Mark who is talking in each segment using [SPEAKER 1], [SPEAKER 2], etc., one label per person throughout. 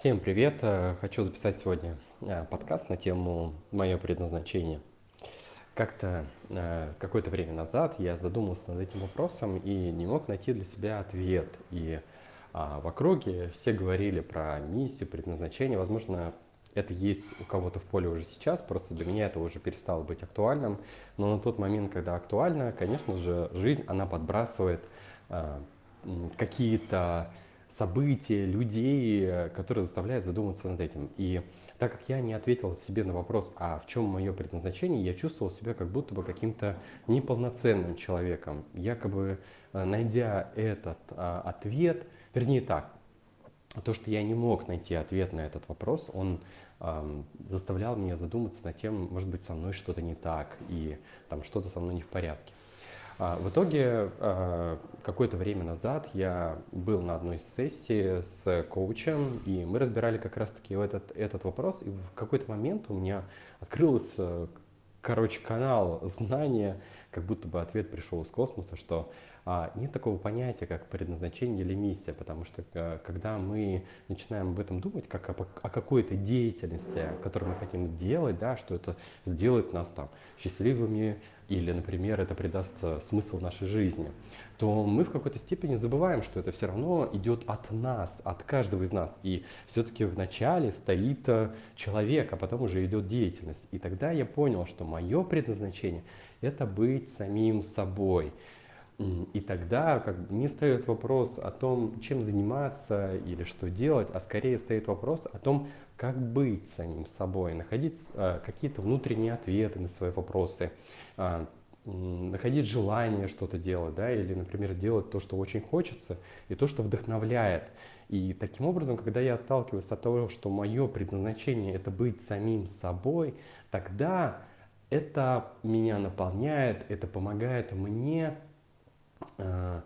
[SPEAKER 1] Всем привет! Э, хочу записать сегодня э, подкаст на тему «Мое предназначение». Как-то э, какое-то время назад я задумался над этим вопросом и не мог найти для себя ответ. И а, в округе все говорили про миссию, предназначение. Возможно, это есть у кого-то в поле уже сейчас, просто для меня это уже перестало быть актуальным. Но на тот момент, когда актуально, конечно же, жизнь, она подбрасывает какие-то события, людей, э, которые заставляют задуматься над этим. И так как я не ответил себе на вопрос, а в чем мое предназначение, я чувствовал себя как будто бы каким-то неполноценным человеком. Якобы, э, найдя этот а, ответ, вернее так, то, что я не мог найти ответ на этот вопрос, он эм, заставлял меня задуматься над тем, может быть, со мной что-то не так, и там что-то со мной не в порядке. А, в итоге а, какое-то время назад я был на одной сессии с коучем, и мы разбирали как раз-таки этот, этот вопрос, и в какой-то момент у меня открылся, короче, канал знания, как будто бы ответ пришел из космоса, что а, нет такого понятия, как предназначение или миссия, потому что а, когда мы начинаем об этом думать, как о, о какой-то деятельности, которую мы хотим сделать, да, что это сделает нас там счастливыми, или, например, это придаст смысл нашей жизни, то мы в какой-то степени забываем, что это все равно идет от нас, от каждого из нас. И все-таки в начале стоит э, человек, а потом уже идет деятельность. И тогда я понял, что мое предназначение – это быть самим собой. И тогда как бы не стоит вопрос о том, чем заниматься или что делать, а скорее стоит вопрос о том, как быть самим собой, находить а, какие-то внутренние ответы на свои вопросы, а, находить желание что-то делать, да, или, например, делать то, что очень хочется, и то, что вдохновляет. И таким образом, когда я отталкиваюсь от того, что мое предназначение это быть самим собой, тогда это меня наполняет, это помогает мне Э,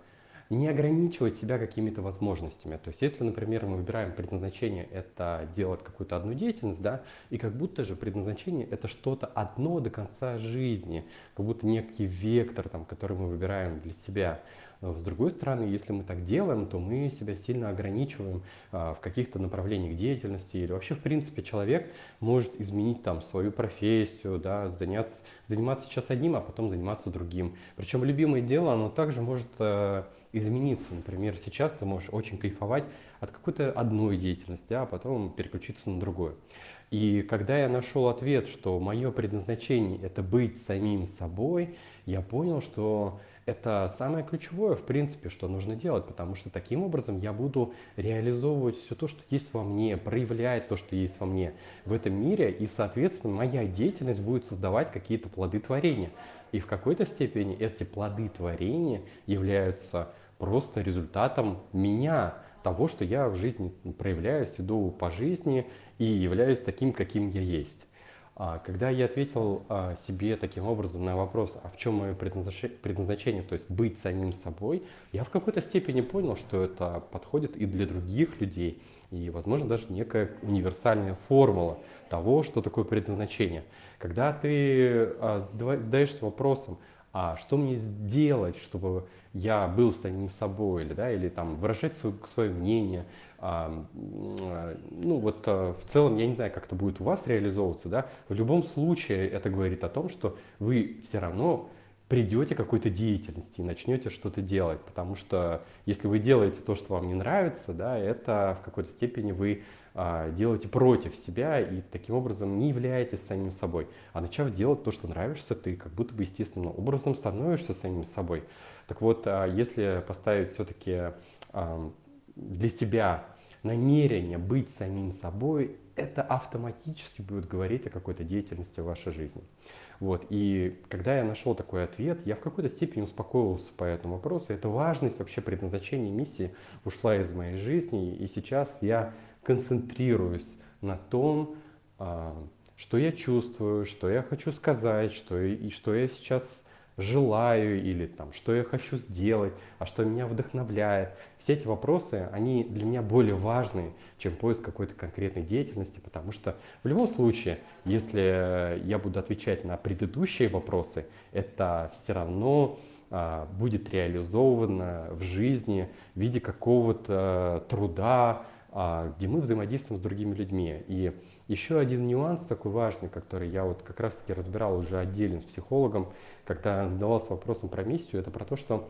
[SPEAKER 1] не ограничивать себя какими-то возможностями. То есть, если, например, мы выбираем предназначение это делать какую-то одну деятельность, да, и как будто же предназначение это что-то одно до конца жизни, как будто некий вектор, там, который мы выбираем для себя. С другой стороны, если мы так делаем, то мы себя сильно ограничиваем а, в каких-то направлениях деятельности или вообще, в принципе, человек может изменить там свою профессию, да, заняться, заниматься сейчас одним, а потом заниматься другим. Причем любимое дело, оно также может а, измениться. Например, сейчас ты можешь очень кайфовать от какой-то одной деятельности, а потом переключиться на другую. И когда я нашел ответ, что мое предназначение это быть самим собой, я понял, что это самое ключевое, в принципе, что нужно делать, потому что таким образом я буду реализовывать все то, что есть во мне, проявлять то, что есть во мне в этом мире, и, соответственно, моя деятельность будет создавать какие-то плоды творения. И в какой-то степени эти плоды творения являются просто результатом меня, того, что я в жизни проявляюсь, иду по жизни и являюсь таким, каким я есть. А когда я ответил а, себе таким образом на вопрос, а в чем мое предназначение, то есть быть самим собой, я в какой-то степени понял, что это подходит и для других людей, и, возможно, даже некая универсальная формула того, что такое предназначение. Когда ты а, задаешься вопросом, а что мне сделать, чтобы я был самим собой, или, да, или там выражать свое, свое мнение. А, ну вот а, в целом, я не знаю, как это будет у вас реализовываться, да, в любом случае это говорит о том, что вы все равно придете к какой-то деятельности и начнете что-то делать, потому что если вы делаете то, что вам не нравится, да, это в какой-то степени вы а, делаете против себя и таким образом не являетесь самим собой. А начав делать то, что нравишься, ты как будто бы естественным образом становишься самим собой. Так вот, а, если поставить все-таки а, для себя намерение быть самим собой, это автоматически будет говорить о какой-то деятельности в вашей жизни. Вот. И когда я нашел такой ответ, я в какой-то степени успокоился по этому вопросу. Эта важность вообще предназначения миссии ушла из моей жизни, и сейчас я концентрируюсь на том, а, что я чувствую, что я хочу сказать, что, и что я сейчас желаю или там, что я хочу сделать, а что меня вдохновляет. Все эти вопросы, они для меня более важны, чем поиск какой-то конкретной деятельности, потому что в любом случае, если я буду отвечать на предыдущие вопросы, это все равно а, будет реализовано в жизни в виде какого-то труда, а, где мы взаимодействуем с другими людьми. И еще один нюанс такой важный, который я вот как раз-таки разбирал уже отдельно с психологом, когда задавался вопросом про миссию, это про то, что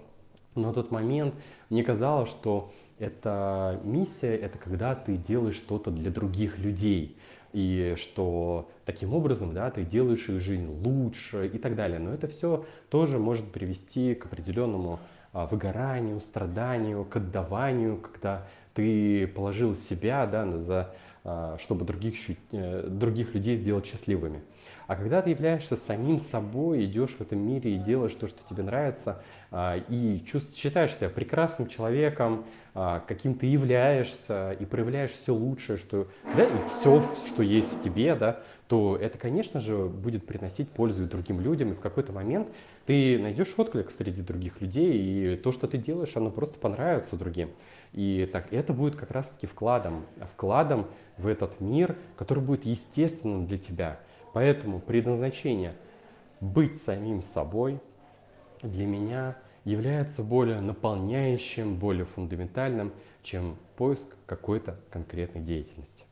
[SPEAKER 1] на тот момент мне казалось, что эта миссия, это когда ты делаешь что-то для других людей, и что таким образом, да, ты делаешь их жизнь лучше и так далее. Но это все тоже может привести к определенному а, выгоранию, страданию, к отдаванию, когда ты положил себя, да, за, а, чтобы других, э, других людей сделать счастливыми. А когда ты являешься самим собой, идешь в этом мире и делаешь то, что тебе нравится, а, и считаешь себя прекрасным человеком, а, каким ты являешься, и проявляешь все лучшее, что, да, и все, что есть в тебе, да, то это, конечно же, будет приносить пользу и другим людям, и в какой-то момент ты найдешь отклик среди других людей, и то, что ты делаешь, оно просто понравится другим. И так это будет как раз-таки вкладом, вкладом в этот мир, который будет естественным для тебя. Поэтому предназначение быть самим собой для меня является более наполняющим, более фундаментальным, чем поиск какой-то конкретной деятельности.